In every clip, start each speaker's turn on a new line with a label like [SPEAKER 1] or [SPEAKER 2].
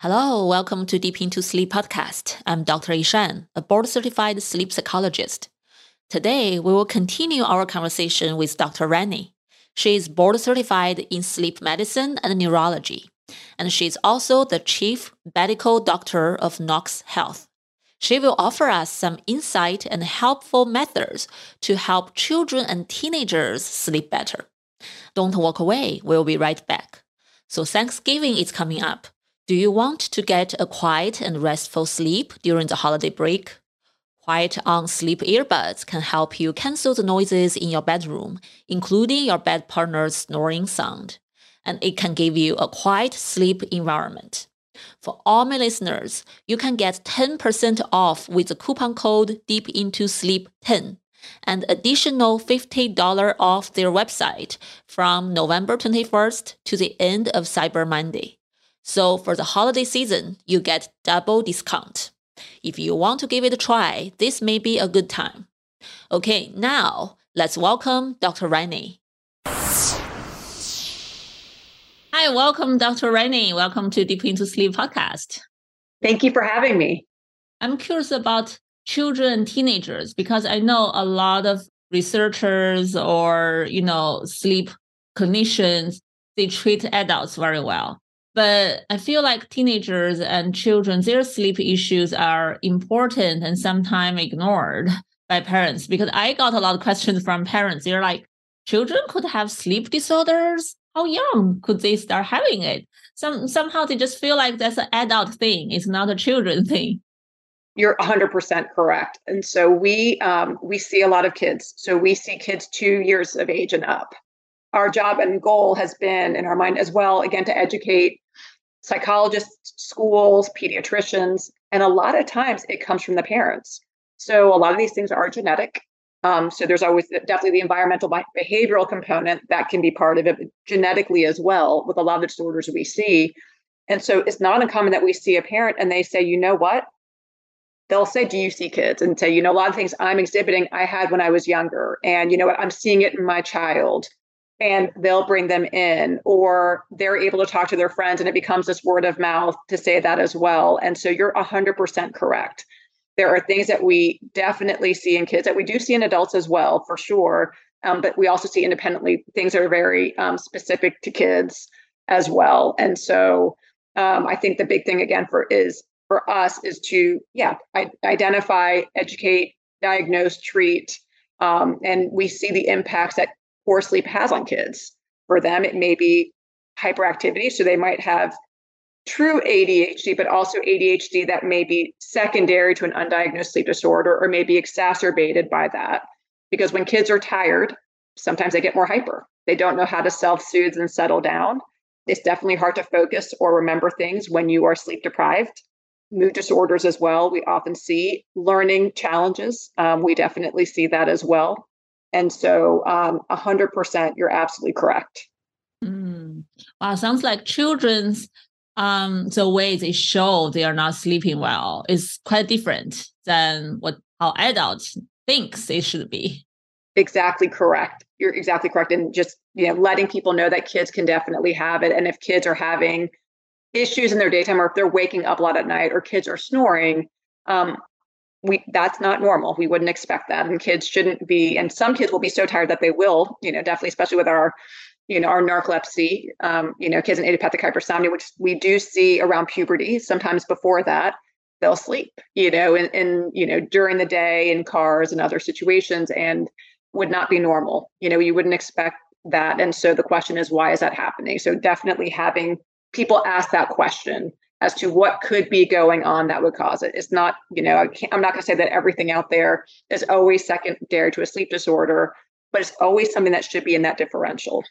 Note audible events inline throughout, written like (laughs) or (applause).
[SPEAKER 1] Hello, welcome to Deep Into Sleep podcast. I'm Dr. Yishan, a board certified sleep psychologist. Today, we will continue our conversation with Dr. Rani. She is board certified in sleep medicine and neurology, and she is also the chief medical doctor of NOX Health. She will offer us some insight and helpful methods to help children and teenagers sleep better. Don't walk away, we'll be right back. So, Thanksgiving is coming up. Do you want to get a quiet and restful sleep during the holiday break? QuietOn sleep earbuds can help you cancel the noises in your bedroom, including your bed partner's snoring sound, and it can give you a quiet sleep environment. For all my listeners, you can get 10% off with the coupon code Deep Into Sleep 10 and additional $50 off their website from November 21st to the end of Cyber Monday. So for the holiday season, you get double discount. If you want to give it a try, this may be a good time. Okay, now let's welcome Dr. Rani. Hi, welcome, Dr. Rani. Welcome to Deep Into Sleep podcast.
[SPEAKER 2] Thank you for having me.
[SPEAKER 1] I'm curious about children and teenagers because I know a lot of researchers or, you know, sleep clinicians, they treat adults very well. But I feel like teenagers and children, their sleep issues are important and sometimes ignored by parents because I got a lot of questions from parents. They're like, children could have sleep disorders. How young could they start having it? Some somehow they just feel like that's an adult thing. It's not a children (laughs) thing.
[SPEAKER 2] You're 100% correct. And so we um, we see a lot of kids. So we see kids two years of age and up. Our job and goal has been in our mind as well, again, to educate psychologists, schools, pediatricians, and a lot of times it comes from the parents. So a lot of these things are genetic. Um, so there's always definitely the environmental behavioral component that can be part of it genetically as well with a lot of the disorders we see. And so it's not uncommon that we see a parent and they say, you know what? They'll say, Do you see kids? And say, you know, a lot of things I'm exhibiting, I had when I was younger. And you know what? I'm seeing it in my child and they'll bring them in or they're able to talk to their friends and it becomes this word of mouth to say that as well. And so you're 100% correct. There are things that we definitely see in kids that we do see in adults as well for sure. Um, but we also see independently things that are very um, specific to kids as well. And so um, i think the big thing again for is for us is to yeah I, identify educate diagnose treat um, and we see the impacts that poor sleep has on kids. For them, it may be hyperactivity. So they might have true ADHD, but also ADHD that may be secondary to an undiagnosed sleep disorder or may be exacerbated by that. Because when kids are tired, sometimes they get more hyper. They don't know how to self soothe and settle down. It's definitely hard to focus or remember things when you are sleep deprived. Mood disorders as well. We often see learning challenges. Um, we definitely see that as well. And so, um, 100%, you're absolutely correct.
[SPEAKER 1] Mm. Wow, sounds like children's um, the way they show they are not sleeping well is quite different than what how adults thinks they should be.
[SPEAKER 2] Exactly correct. You're exactly correct. And just you know, letting people know that kids can definitely have it. And if kids are having issues in their daytime or if they're waking up a lot at night or kids are snoring, um, we that's not normal. We wouldn't expect that, and kids shouldn't be. And some kids will be so tired that they will, you know, definitely, especially with our, you know, our narcolepsy, um, you know, kids in idiopathic hypersomnia, which we do see around puberty. Sometimes before that, they'll sleep, you know, and and you know during the day in cars and other situations, and would not be normal. You know, you wouldn't expect that. And so the question is, why is that happening? So definitely having people ask that question as to what could be going on that would cause it. It's not, you know, I am not going to say that everything out there is always secondary to a sleep disorder, but it's always something that should be in that differential.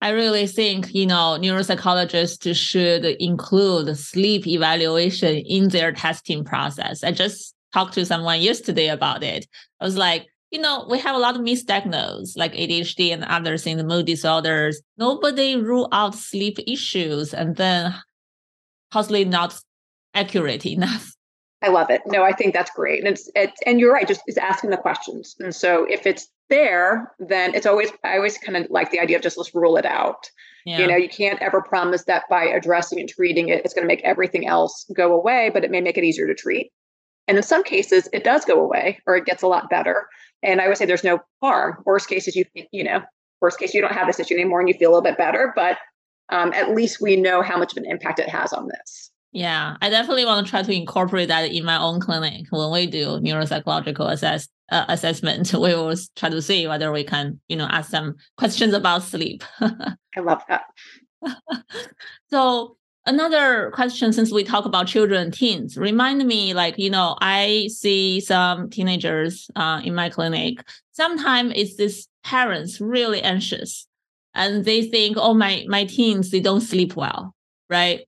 [SPEAKER 1] I really think, you know, neuropsychologists should include sleep evaluation in their testing process. I just talked to someone yesterday about it. I was like, you know, we have a lot of misdiagnosed, like ADHD and others in the mood disorders. Nobody rule out sleep issues. And then possibly not accurate enough. (laughs)
[SPEAKER 2] I love it. No, I think that's great. And it's, it's and you're right, just is asking the questions. And so if it's there, then it's always I always kind of like the idea of just let's rule it out. Yeah. You know, you can't ever promise that by addressing and treating it, it's going to make everything else go away, but it may make it easier to treat. And in some cases, it does go away or it gets a lot better. And I would say there's no harm. Worst case is you, you know, worst case you don't have this issue anymore and you feel a little bit better, but um, at least we know how much of an impact it has on this.
[SPEAKER 1] Yeah, I definitely want to try to incorporate that in my own clinic when we do neuropsychological assess uh, assessment. (laughs) We will try to see whether we can, you know, ask some questions about sleep. (laughs)
[SPEAKER 2] I love that. (laughs)
[SPEAKER 1] so another question, since we talk about children teens, remind me, like you know, I see some teenagers uh, in my clinic. Sometimes it's this parents really anxious, and they think, oh my my teens they don't sleep well, right?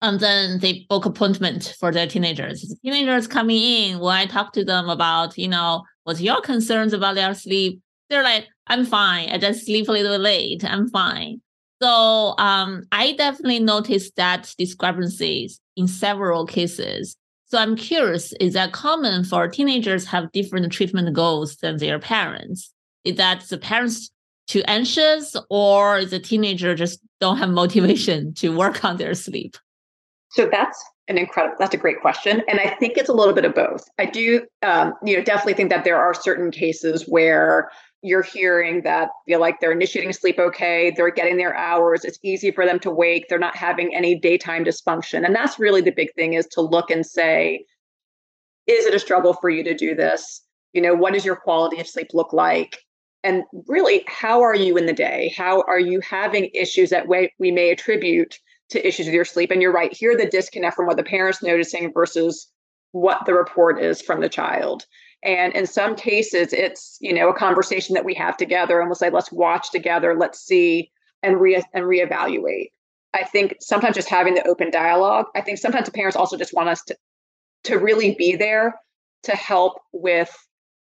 [SPEAKER 1] and then they book appointment for their teenagers. The teenagers coming in, when I talk to them about, you know, what's your concerns about their sleep, they're like, I'm fine. I just sleep a little late. I'm fine. So um, I definitely noticed that discrepancies in several cases. So I'm curious, is that common for teenagers have different treatment goals than their parents? Is that the parents too anxious or the teenager just don't have motivation to work on their sleep?
[SPEAKER 2] So that's an incredible that's a great question and i think it's a little bit of both. I do um, you know definitely think that there are certain cases where you're hearing that feel like they're initiating sleep okay they're getting their hours it's easy for them to wake they're not having any daytime dysfunction and that's really the big thing is to look and say is it a struggle for you to do this? You know what does your quality of sleep look like and really how are you in the day how are you having issues that way we may attribute to issues with your sleep. And you're right, here the disconnect from what the parent's noticing versus what the report is from the child. And in some cases, it's you know a conversation that we have together, and we'll say, let's watch together, let's see, and re and reevaluate. I think sometimes just having the open dialogue. I think sometimes the parents also just want us to to really be there to help with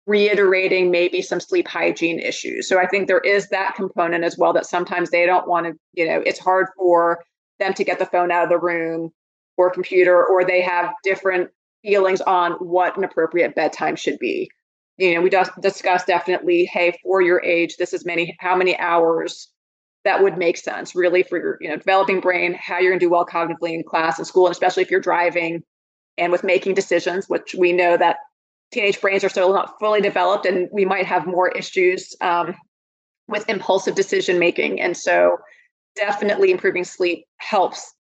[SPEAKER 2] reiterating maybe some sleep hygiene issues. So I think there is that component as well that sometimes they don't want to, you know, it's hard for them to get the phone out of the room or computer, or they have different feelings on what an appropriate bedtime should be. You know, we just discussed definitely, hey, for your age, this is many, how many hours that would make sense really for your, you know, developing brain, how you're gonna do well cognitively in class and school, and especially if you're driving and with making decisions, which we know that teenage brains are still not fully developed and we might have more issues um, with impulsive decision making. And so definitely improving sleep helps.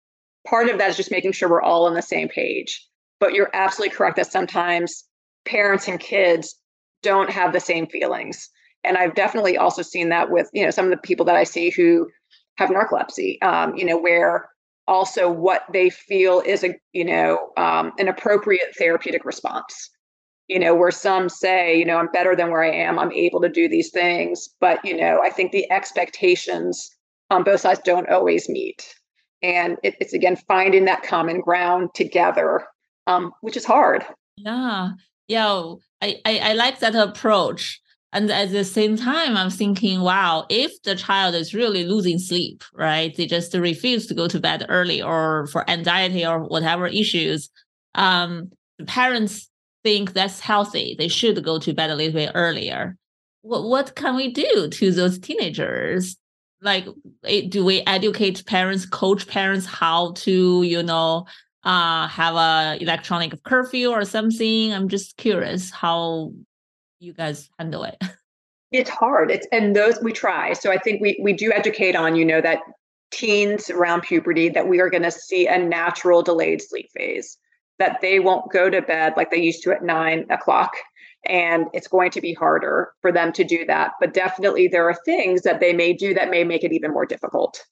[SPEAKER 2] Part of that is just making sure we're all on the same page. But you're absolutely correct that sometimes parents and kids don't have the same feelings. And I've definitely also seen that with, you know, some of the people that I see who have narcolepsy, um, you know, where also what they feel is a, you know, um, an appropriate therapeutic response. You know, where some say, you know, I'm better than where I am, I'm able to do these things. But, you know, I think the expectations on both sides don't always meet. And it, it's again finding that common ground together, um, which is hard.
[SPEAKER 1] Yeah. Yeah. I, I, I like that approach. And at the same time, I'm thinking, wow, if the child is really losing sleep, right? They just refuse to go to bed early or for anxiety or whatever issues, um, the parents think that's healthy. They should go to bed a little bit earlier. What, what can we do to those teenagers? Like eh, do we educate parents coach parents how to you know uh have a electronic curfew or something? I'm just curious how you guys handle it. (laughs)
[SPEAKER 2] It's hard. It's and those we try. So i think we we do educate on you know that teens around puberty that we are going to see a natural delayed sleep phase that they won't go to bed like they used to at nine o'clock and it's going to be harder for them to do that. But definitely, there are things that they may do that may make it even more difficult.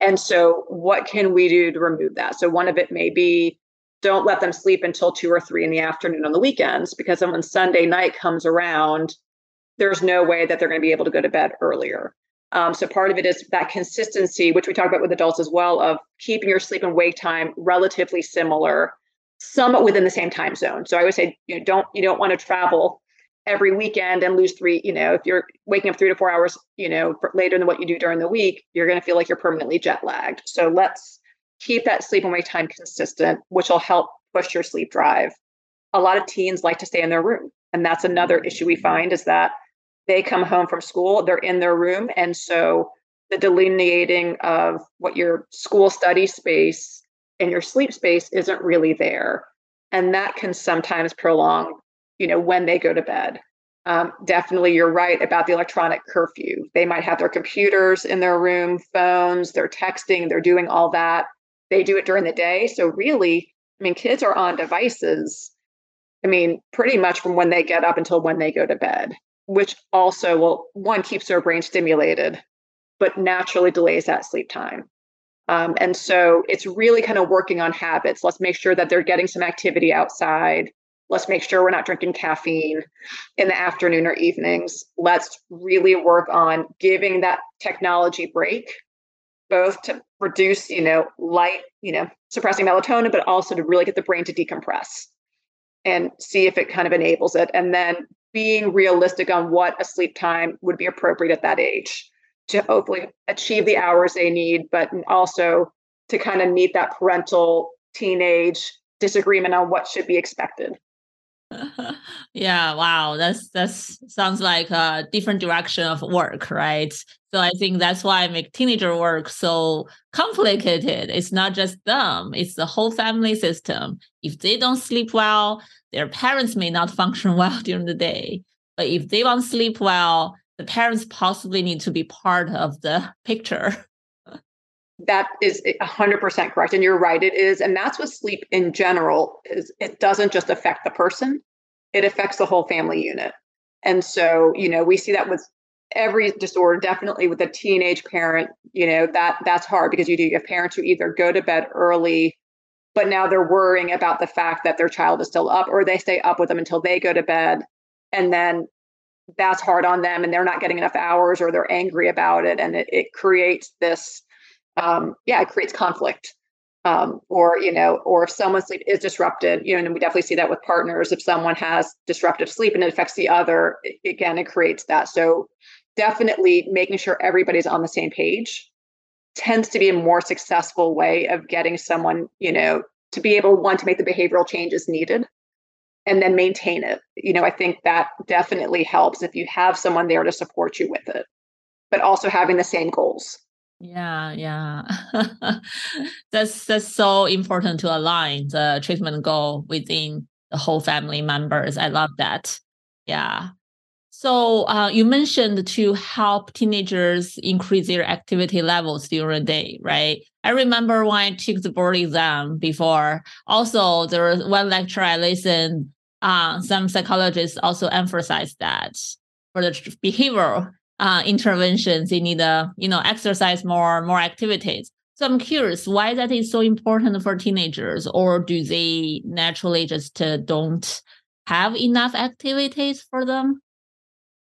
[SPEAKER 2] And so, what can we do to remove that? So, one of it may be don't let them sleep until two or three in the afternoon on the weekends, because then when Sunday night comes around, there's no way that they're going to be able to go to bed earlier. Um, so part of it is that consistency, which we talk about with adults as well, of keeping your sleep and wake time relatively similar somewhat within the same time zone. So I would say, you know, don't you don't want to travel every weekend and lose three, you know, if you're waking up three to four hours, you know, later than what you do during the week, you're going to feel like you're permanently jet lagged. So let's keep that sleep and wake time consistent, which will help push your sleep drive. a lot of teens like to stay in their room. And that's another issue we find is that they come home from school, they're in their room. And so the delineating of what your school study space and your sleep space isn't really there. And that can sometimes prolong, you know, when they go to bed. Um, definitely, you're right about the electronic curfew. They might have their computers in their room, phones, they're texting, they're doing all that. They do it during the day. So, really, I mean, kids are on devices, I mean, pretty much from when they get up until when they go to bed, which also will, one, keeps their brain stimulated, but naturally delays that sleep time. Um, and so it's really kind of working on habits. Let's make sure that they're getting some activity outside. Let's make sure we're not drinking caffeine in the afternoon or evenings. Let's really work on giving that technology break, both to reduce, you know, light, you know, suppressing melatonin, but also to really get the brain to decompress and see if it kind of enables it. And then being realistic on what a sleep time would be appropriate at that age to hopefully achieve the hours they need, but also to kind of meet that parental teenage disagreement on what should be expected. (laughs)
[SPEAKER 1] yeah, wow, that's that's sounds like a different direction of work, right? So I think that's why I make teenager work so complicated. It's not just them; it's the whole family system. If they don't sleep well, their parents may not (laughs) function well during the day. But if they to sleep well, the parents possibly need to be part of the (laughs) picture.
[SPEAKER 2] that is 100% correct and you're right it is and that's what sleep in general is it doesn't just affect the person it affects the whole family unit and so you know we see that with every disorder definitely with a teenage parent you know that that's hard because you do have parents who either go to bed early but now they're worrying about the fact that their child is still up or they stay up with them until they go to bed and then that's hard on them and they're not getting enough hours or they're angry about it and it, it creates this um, yeah, it creates conflict. Um, or you know, or if someone's sleep is disrupted, you know, and we definitely see that with partners. If someone has disruptive sleep and it affects the other, it, again, it creates that. So definitely making sure everybody's on the same page tends to be a more successful way of getting someone, you know, to be able one to make the behavioral changes needed and then maintain it. You know, I think that definitely helps if you have someone there to support you with it, but also having the same goals.
[SPEAKER 1] Yeah, yeah. (laughs) that's that's so important to align the treatment goal within the whole family members. I love that. Yeah. So uh, you mentioned to help teenagers increase their activity levels during the day, right? I remember when I took the board exam before. Also, there was one lecture I listened. Uh, some psychologists also emphasized that for the behavioral uh, interventions. They need to, you know, exercise more, more activities. So I'm curious why that is so important for teenagers, or do they naturally just uh, don't have enough activities for them?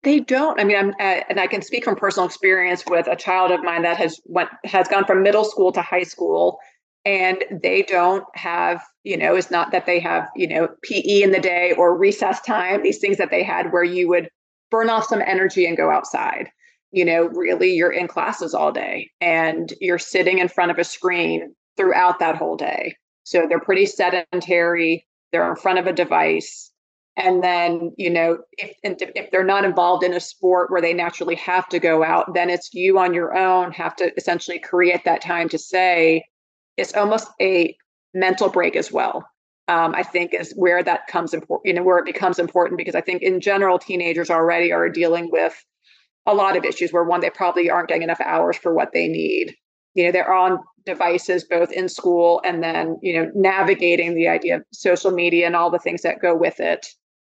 [SPEAKER 2] They don't. I mean, I'm, uh, and I can speak from personal experience with a child of mine that has went has gone from middle school to high school, and they don't have, you know, it's not that they have, you know, PE in the day or recess time. These things that they had where you would burn off some energy and go outside. You know, really, you're in classes all day and you're sitting in front of a screen throughout that whole day. So they're pretty sedentary, they're in front of a device. And then, you know, if if they're not involved in a sport where they naturally have to go out, then it's you on your own have to essentially create that time to say it's almost a mental break as well um, I think is where that comes important, you know, where it becomes important because I think in general, teenagers already are dealing with a lot of issues where one, they probably aren't getting enough hours for what they need. You know, they're on devices both in school and then, you know, navigating the idea of social media and all the things that go with it.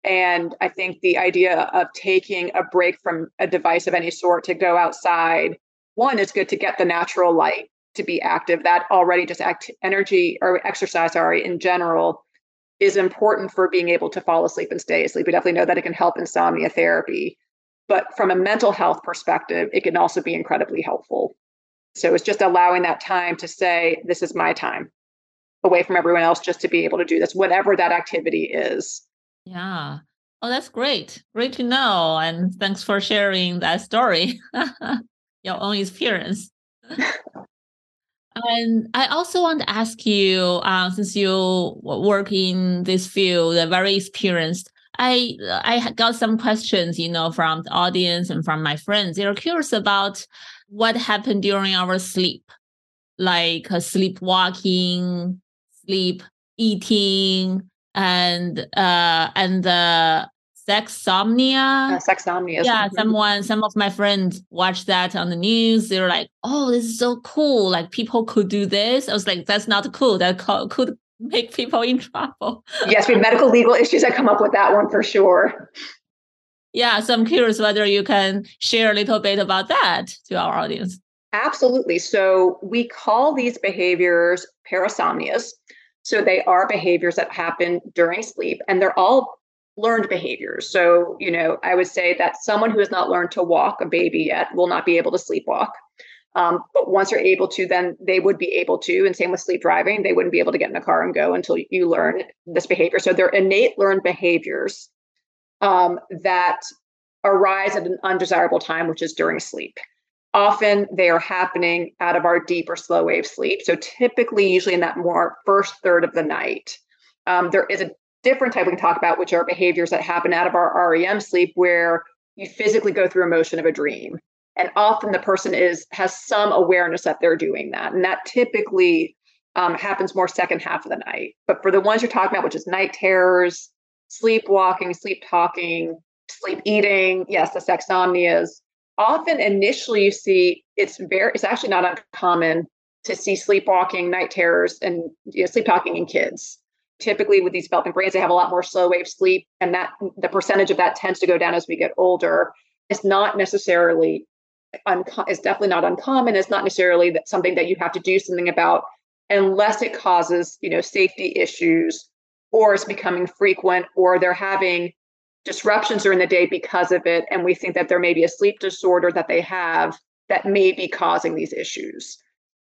[SPEAKER 2] And I think the idea of taking a break from a device of any sort to go outside, one, it's good to get the natural light to be active. That already just act energy or exercise, sorry, in general is important for being able to fall asleep and stay asleep. We definitely know that it can help insomnia therapy. But from a mental health perspective, it can also be incredibly helpful. So it's just allowing that time to say, this is my time away from everyone else just to be able to do this, whatever that activity is.
[SPEAKER 1] Yeah. Oh, that's great. Great to know. And thanks for sharing that story, (laughs) your own experience. And I also want to ask you, uh, since you work in this field, very experienced, I I got some questions, you know, from the audience and from my friends. They're curious about what happened during our sleep, like uh, sleepwalking, sleep eating, and uh, and the sexsomnia.
[SPEAKER 2] Uh, sexsomnia.
[SPEAKER 1] Yeah, someone, some of my friends watched that on the news. They're like, "Oh, this is so cool! Like people could do this." I was like, "That's not cool. That could make people in trouble." (laughs)
[SPEAKER 2] yes, we have medical legal issues that come up with that one for sure.
[SPEAKER 1] Yeah, so I'm curious whether you can share a little bit about that to our audience.
[SPEAKER 2] Absolutely. So we call these behaviors parasomnias. So they are behaviors that happen during sleep, and they're all learned behaviors. So, you know, I would say that someone who has not learned to walk a baby yet will not be able to sleepwalk. Um, but once they're able to, then they would be able to. And same with sleep driving, they wouldn't be able to get in a car and go until you learn this behavior. So they're innate learned behaviors um, that arise at an undesirable time, which is during sleep. Often they are happening out of our deep or slow wave sleep. So typically, usually in that more first third of the night. Um, there is a different type we can talk about, which are behaviors that happen out of our REM sleep where you physically go through a motion of a dream. And often the person is has some awareness that they're doing that. And that typically um, happens more second half of the night. But for the ones you're talking about, which is night terrors, sleepwalking, sleep talking, sleep eating, yes, the sexsomnias, often initially you see it's very it's actually not uncommon to see sleepwalking, night terrors, and you know, sleep talking in kids typically with these developing brains, they have a lot more slow wave sleep, and that the percentage of that tends to go down as we get older. It's not necessarily unco- it's definitely not uncommon. It's not necessarily that something that you have to do something about unless it causes you know safety issues or it's becoming frequent or they're having disruptions during the day because of it and we think that there may be a sleep disorder that they have that may be causing these issues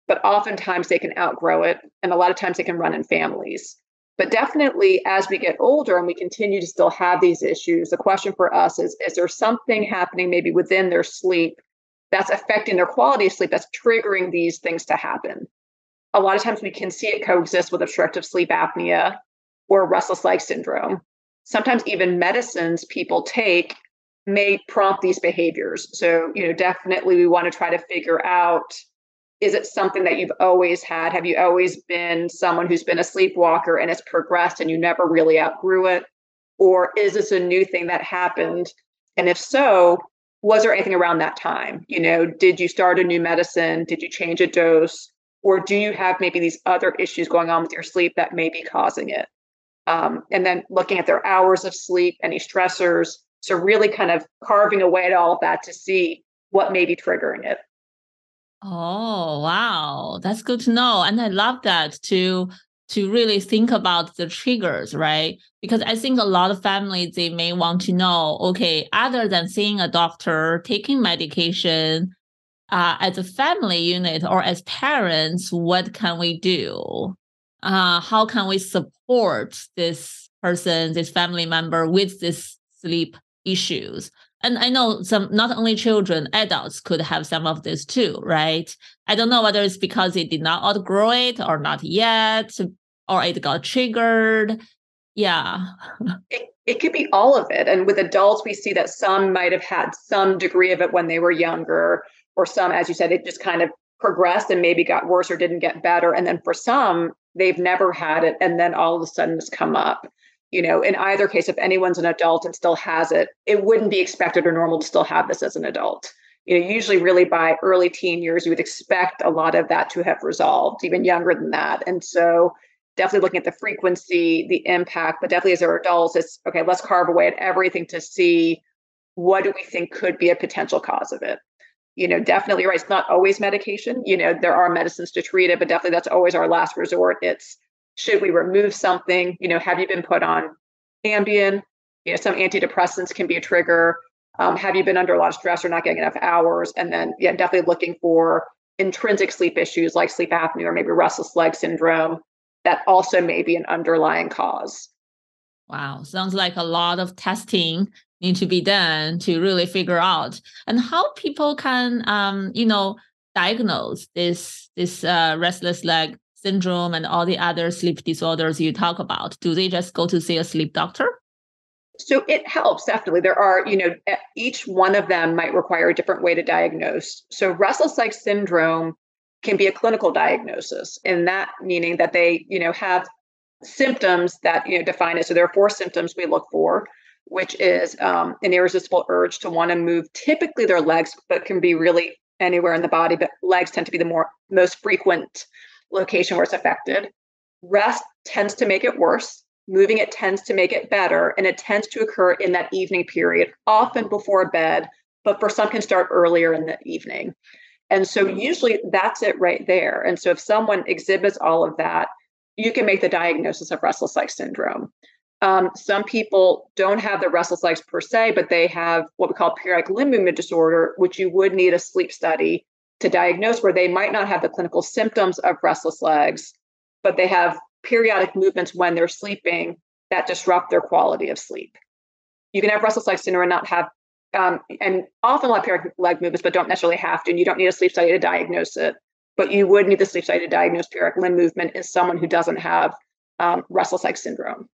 [SPEAKER 2] but oftentimes they can outgrow it and a lot of times they can run in families but definitely, as we get older and we continue to still have these issues, the question for us is is there something happening maybe within their sleep that's affecting their quality of sleep that's triggering these things to happen? A lot of times we can see it coexist with obstructive sleep apnea or restless leg syndrome. Sometimes even medicines people take may prompt these behaviors. So, you know, definitely we want to try to figure out is it something that you've always had? Have you always been someone who's been a sleepwalker and it's progressed and you never really outgrew it? Or is this a new thing that happened? And if so, was there anything around that time? You know, did you start a new medicine? Did you change a dose? Or do you have maybe these other issues going on with your sleep that may be causing it? Um, and then looking at their hours of sleep, any stressors. So, really kind of carving away at all of that to see what may be triggering it.
[SPEAKER 1] Oh, wow. That's good to know. And I love that to to really think about the triggers, right? Because I think a lot of families they may want to know, okay, other than seeing a doctor, taking medication, uh, as a family unit or as parents, what can we do? Uh, how can we support this person, this family member with this sleep issues? and I know some not only children, adults could have some of this too, right? I don't know whether it's because they did not outgrow it or not yet, or it got triggered. Yeah.
[SPEAKER 2] It, it could be all of it. And with adults, we see that some might have had some degree of it when they were younger, or some, as you said, it just kind of progressed and maybe got worse or didn't get better. And then for some, they've never had it. And then all of a sudden it's come up you know, in either case, if anyone's an adult and still has it, it wouldn't be expected or normal to still have this as an adult. You know, usually really by early teen years, you would expect a lot of that to have resolved, even younger than that. And so definitely looking at the frequency, the impact, but definitely as they're adults, it's okay, let's carve away at everything to see what do we think could be a potential cause of it. You know, definitely right. It's not always medication. You know, there are medicines to treat it, but definitely that's always our last resort. It's should we remove something? You know, have you been put on Ambien? You know, some antidepressants can be a trigger. Um, have you been under a lot of stress or not getting enough hours? And then, yeah, definitely looking for intrinsic sleep issues like sleep apnea or maybe restless leg syndrome that also may be an underlying cause.
[SPEAKER 1] Wow, sounds like a lot of testing need to be done to really figure out and how people can, um, you know, diagnose this this uh, restless leg syndrome and all the other sleep disorders you talk about? Do they just go to see a sleep doctor?
[SPEAKER 2] So it helps definitely. There are, you know, each one of them might require a different way to diagnose. So restless leg syndrome can be a clinical diagnosis, and that meaning that they, you know, have symptoms that you know define it. So there are four symptoms we look for, which is um, an irresistible urge to want to move. Typically, their legs, but can be really anywhere in the body. But legs tend to be the more most frequent location where it's affected. Rest tends to make it worse moving it tends to make it better and it tends to occur in that evening period often before bed but for some can start earlier in the evening and so usually that's it right there and so if someone exhibits all of that you can make the diagnosis of restless leg syndrome um, some people don't have the restless legs per se but they have what we call periodic limb movement disorder which you would need a sleep study to diagnose where they might not have the clinical symptoms of restless legs but they have periodic movements when they're sleeping that disrupt their quality of sleep. You can have restless leg syndrome and not have, um, and often a periodic leg movements, but don't necessarily have to. And you don't need a sleep study to diagnose it, but you would need the sleep study to diagnose periodic limb movement in someone who doesn't have um, restless leg syndrome.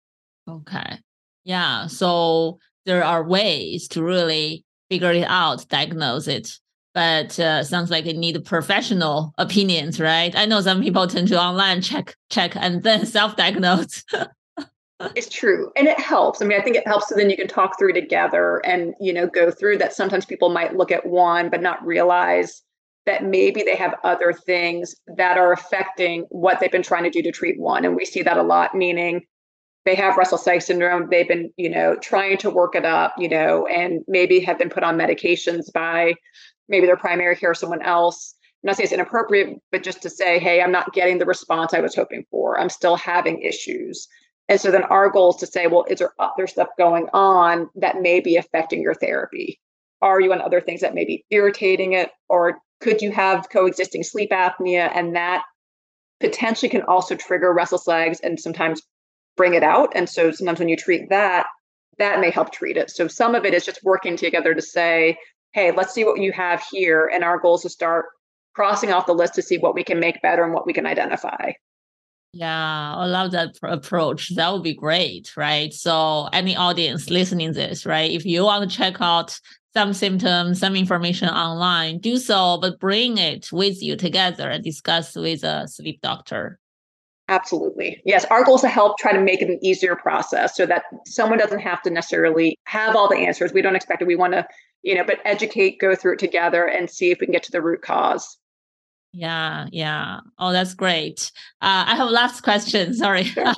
[SPEAKER 1] Okay. Yeah. So there are ways to really figure it out, diagnose it but uh, sounds like it need professional opinions, right? I know some people tend to online check, check, and then (laughs) self-diagnose.
[SPEAKER 2] it's true, and it helps. I mean, I think it helps so then you can talk through together and you know go through that. Sometimes people might look at one but not realize that maybe they have other things that are affecting what they've been trying to do to treat one, and we see that a lot. Meaning, they have restless leg syndrome they've been you know trying to work it up you know and maybe have been put on medications by maybe their primary care or someone else. I'm not saying it's inappropriate, but just to say, hey, I'm not getting the response I was hoping for. I'm still having issues. And so then our goal is to say, well, is there other stuff going on that may be affecting your therapy? Are you on other things that may be irritating it? Or could you have coexisting sleep apnea? And that potentially can also trigger restless legs and sometimes bring it out. And so sometimes when you treat that, that may help treat it. So some of it is just working together to say, hey, let's see what you have here. And our goal is to start crossing off the list to see what we can make better and what we can identify.
[SPEAKER 1] Yeah, I love that approach. That would be great, right? So, any audience listening this, right? If you want to check out some symptoms, some information online, do so, but bring it with you together and discuss with a sleep doctor.
[SPEAKER 2] Absolutely. Yes. Our goal is to help try to make it an easier process so that someone doesn't have to necessarily have all the answers. We don't expect it. We want to you know, but educate, go through it together and see if we can get to the root cause.
[SPEAKER 1] Yeah, yeah. Oh, that's great. Uh, I have last question. (laughs) Sorry.
[SPEAKER 2] Sure.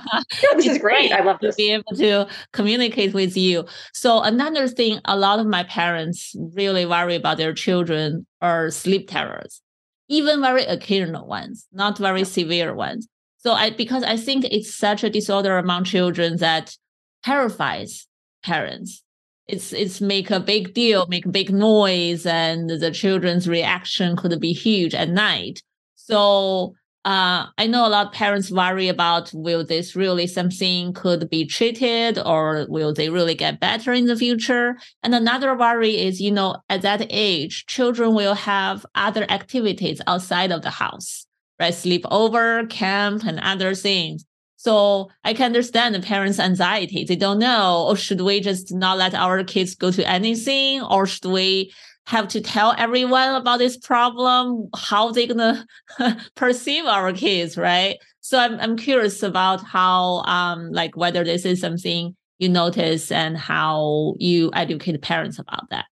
[SPEAKER 2] this (laughs) is great. great. I love this.
[SPEAKER 1] To be able to communicate with you. So another thing, a lot of my parents really worry about their children are sleep terrors, even very occasional ones, not very severe ones. So I because I think it's such a disorder among children that terrifies parents it's it's make a big deal, make big noise, and the children's reaction could be huge at night. So uh, I know a lot of parents worry about will this really something could be treated or will they really get better in the future? And another worry is, you know, at that age, children will have other activities outside of the house, right? Sleep over, camp, and other things. So I can understand the parents' anxiety. They don't know, or oh, should we just not let our kids go to anything, or should we have to tell everyone about this problem? How they gonna (laughs) perceive our kids, right? So I'm I'm curious about how um like whether this is something you notice and how you educate parents about that.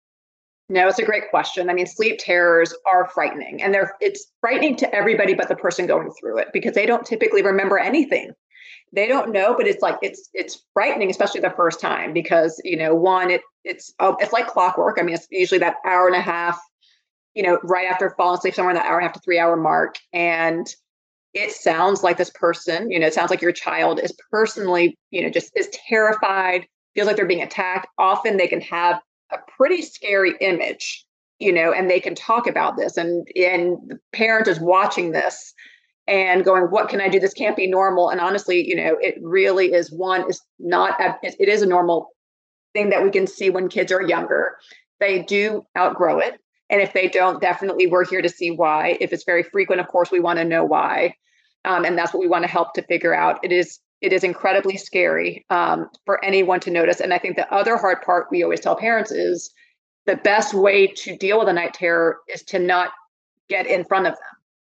[SPEAKER 2] No, it's a great question. I mean, sleep terrors are frightening, and they're it's frightening to everybody but the person going through it because they don't typically remember anything. They don't know but it's like it's it's frightening especially the first time because you know one it it's oh, it's like clockwork. I mean it's usually that hour and a half you know right after falling asleep somewhere in that hour and a half to three hour mark and it sounds like this person you know it sounds like your child is personally you know just is terrified feels like they're being attacked. Often they can have a pretty scary image you know and they can talk about this and and the parent is watching this and going what can i do this can't be normal and honestly you know it really is one is not a, it is a normal thing that we can see when kids are younger they do outgrow it And if they don't, definitely we're here to see why. If it's very frequent, of course, we want to know why. Um, and that's what we want to help to figure out. It is it is incredibly scary um, for anyone to notice. And I think the other hard part we always tell parents is the best way to deal with a night terror is to not get in front of them.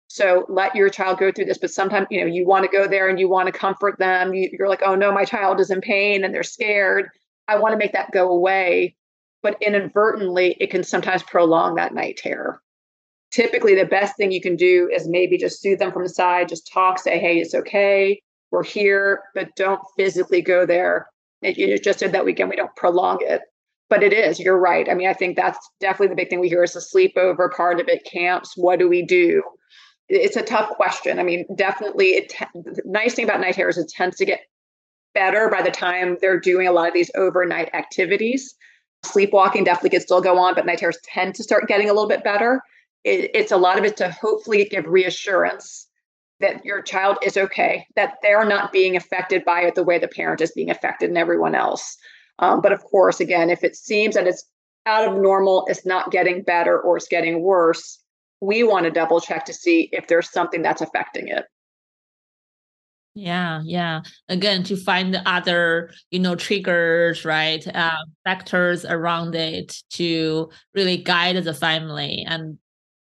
[SPEAKER 2] So let your child go through this, but sometimes you know you want to go there and you want to comfort them. You, you're like, oh no, my child is in pain and they're scared. I want to make that go away, but inadvertently it can sometimes prolong that night terror. Typically, the best thing you can do is maybe just soothe them from the side, just talk, say, hey, it's okay we're here, but don't physically go there. It, you just said that weekend, we don't prolong it. But it is, you're right. I mean, I think that's definitely the big thing we hear is the sleepover part of it, camps. What do we do? It's a tough question. I mean, definitely, it the nice thing about night terrors is it tends to get better by the time they're doing a lot of these overnight activities. Sleepwalking definitely can still go on, but night terrors tend to start getting a little bit better. It, it's a lot of it to hopefully give reassurance that your child is okay, that they're not being affected by it the way the parent is being affected and everyone else. Um, but of course, again, if it seems that it's out of normal, it's not getting better or it's getting worse, we want to double check to see if there's something that's affecting it.
[SPEAKER 1] Yeah, yeah. Again, to find the other, you know, triggers, right? Uh, factors around it to really guide the family and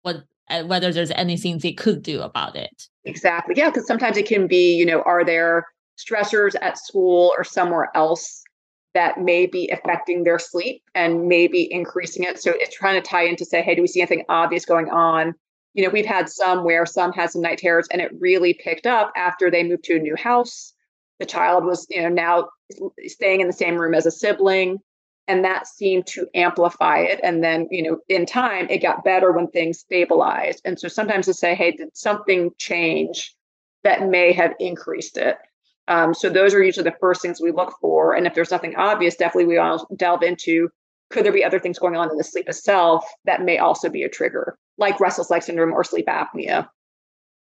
[SPEAKER 1] what Uh, whether there's anything they could do about it.
[SPEAKER 2] Exactly. Yeah, because sometimes it can be, you know, are there stressors at school or somewhere else that may be affecting their sleep and maybe increasing it? So it's trying to tie in to say, hey, do we see anything obvious going on? You know, we've had some where some had some night terrors and it really picked up after they moved to a new house. The child was, you know, now staying in the same room as a sibling and that seemed to amplify it. And then you know in time it got better when things stabilized. And so sometimes to say hey did something change that may have increased it? Um, so those are usually the first things we look for. And if there's nothing obvious definitely we to delve into could there be other things going on in the sleep itself that may also be a trigger like restless leg syndrome or sleep apnea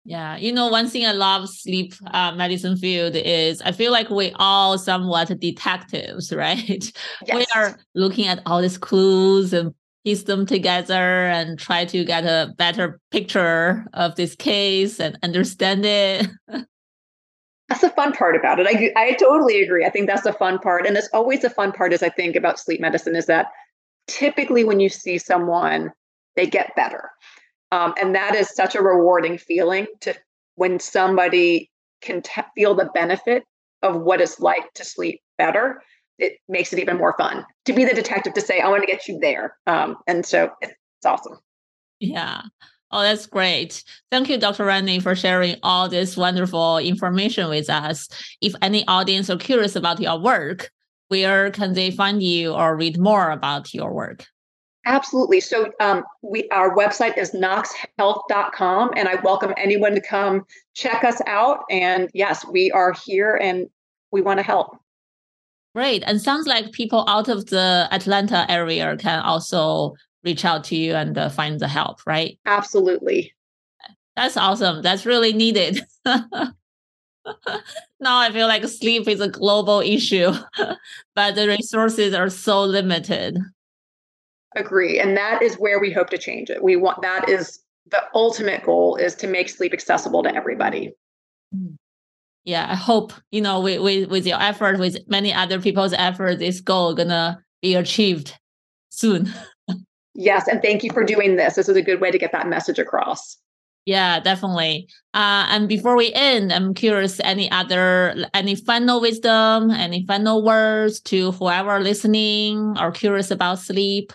[SPEAKER 1] yeah, you know, one thing I love sleep uh, medicine field is I feel like we all somewhat detectives, (laughs) right? Yes. We are looking at all these clues and piece them together and try to get a better picture of this case and understand it. (laughs)
[SPEAKER 2] that's the fun part about it. I I totally agree. I think that's the fun part, and it's always the fun part. Is I think about sleep medicine is that typically when you see someone, they get better um, and that is such a rewarding feeling to when somebody can t- feel the benefit of what it's like to sleep better. It makes it even more fun to be the detective to say, I want to get you there. Um, and so it's, awesome.
[SPEAKER 1] Yeah. Oh, that's great. Thank you, Dr. Rani, for sharing all this wonderful information with us. If any audience are curious about your work, where can they find you or read more about your work?
[SPEAKER 2] Absolutely. So um, we our website is noxhealth.com and I welcome anyone to come check us out. And yes, we are here and we want to help.
[SPEAKER 1] Great. And sounds like people out of the Atlanta area can also reach out to you and uh, find the help, right?
[SPEAKER 2] Absolutely.
[SPEAKER 1] That's awesome. That's really needed. (laughs) now I feel like sleep is a global issue, (laughs) but the resources are so limited.
[SPEAKER 2] Agree. And that is where we hope to change it. We want that is the ultimate goal is to make sleep accessible to everybody.
[SPEAKER 1] Mm. Yeah, I hope, you know, with, with, with your effort, with many other people's effort, this goal gonna be achieved soon.
[SPEAKER 2] yes, and thank you for doing this. This is a good way to get that message across.
[SPEAKER 1] Yeah, definitely. Uh, and before we end, I'm curious any other any final wisdom, any final words to whoever listening or curious about sleep?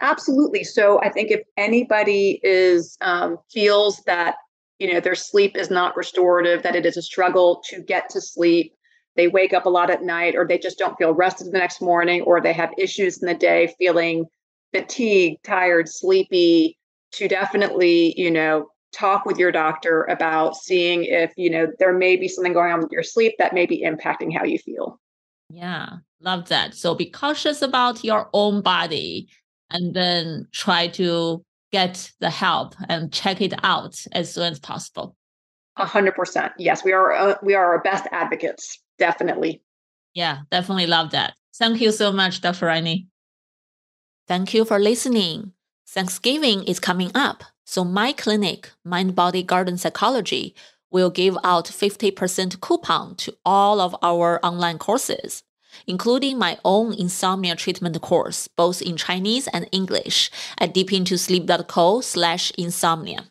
[SPEAKER 2] Absolutely. So I think if anybody is um, feels that you know their sleep is not restorative, that it is a struggle to get to sleep, they wake up a lot at night, or they just don't feel rested the next morning, or they have issues in the day, feeling fatigued, tired, sleepy, to definitely you know talk with your doctor about seeing if you know there may be something going on with your sleep that may be impacting how you feel.
[SPEAKER 1] Yeah, love that. So be cautious about your own body and then try to get the help and check it out as soon as possible.
[SPEAKER 2] A hundred percent. Yes, we are. Uh, we are our best advocates. Definitely.
[SPEAKER 1] Yeah, definitely love that. Thank you so much, Dr. Rani. Thank you for listening. Thanksgiving is coming up, so my clinic, Mind Body Garden Psychology, will give out 50% coupon to all of our online courses, including my own insomnia treatment course, both in Chinese and English, at deepintosleep.co slash insomnia.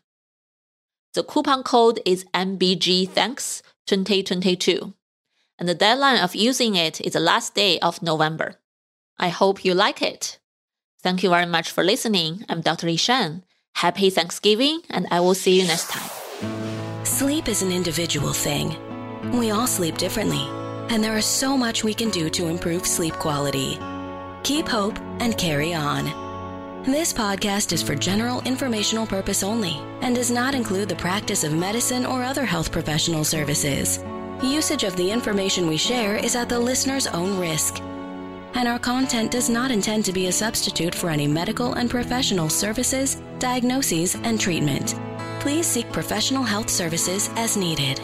[SPEAKER 1] The coupon code is MBGThanks2022, and the deadline of using it is the last day of November. I hope you like it. Thank you very much for listening. I'm Dr. Yishan. Happy Thanksgiving, and I will see you next time.
[SPEAKER 3] Sleep is an individual thing. We all sleep differently, and there is so much we can do to improve sleep quality. Keep hope and carry on. This podcast is for general informational purpose only and does not include the practice of medicine or other health professional services. Usage of the information we share is at the listener's own risk and our content does not intend to be a substitute for any medical and professional services, diagnoses, and treatment. Please seek professional health services as needed.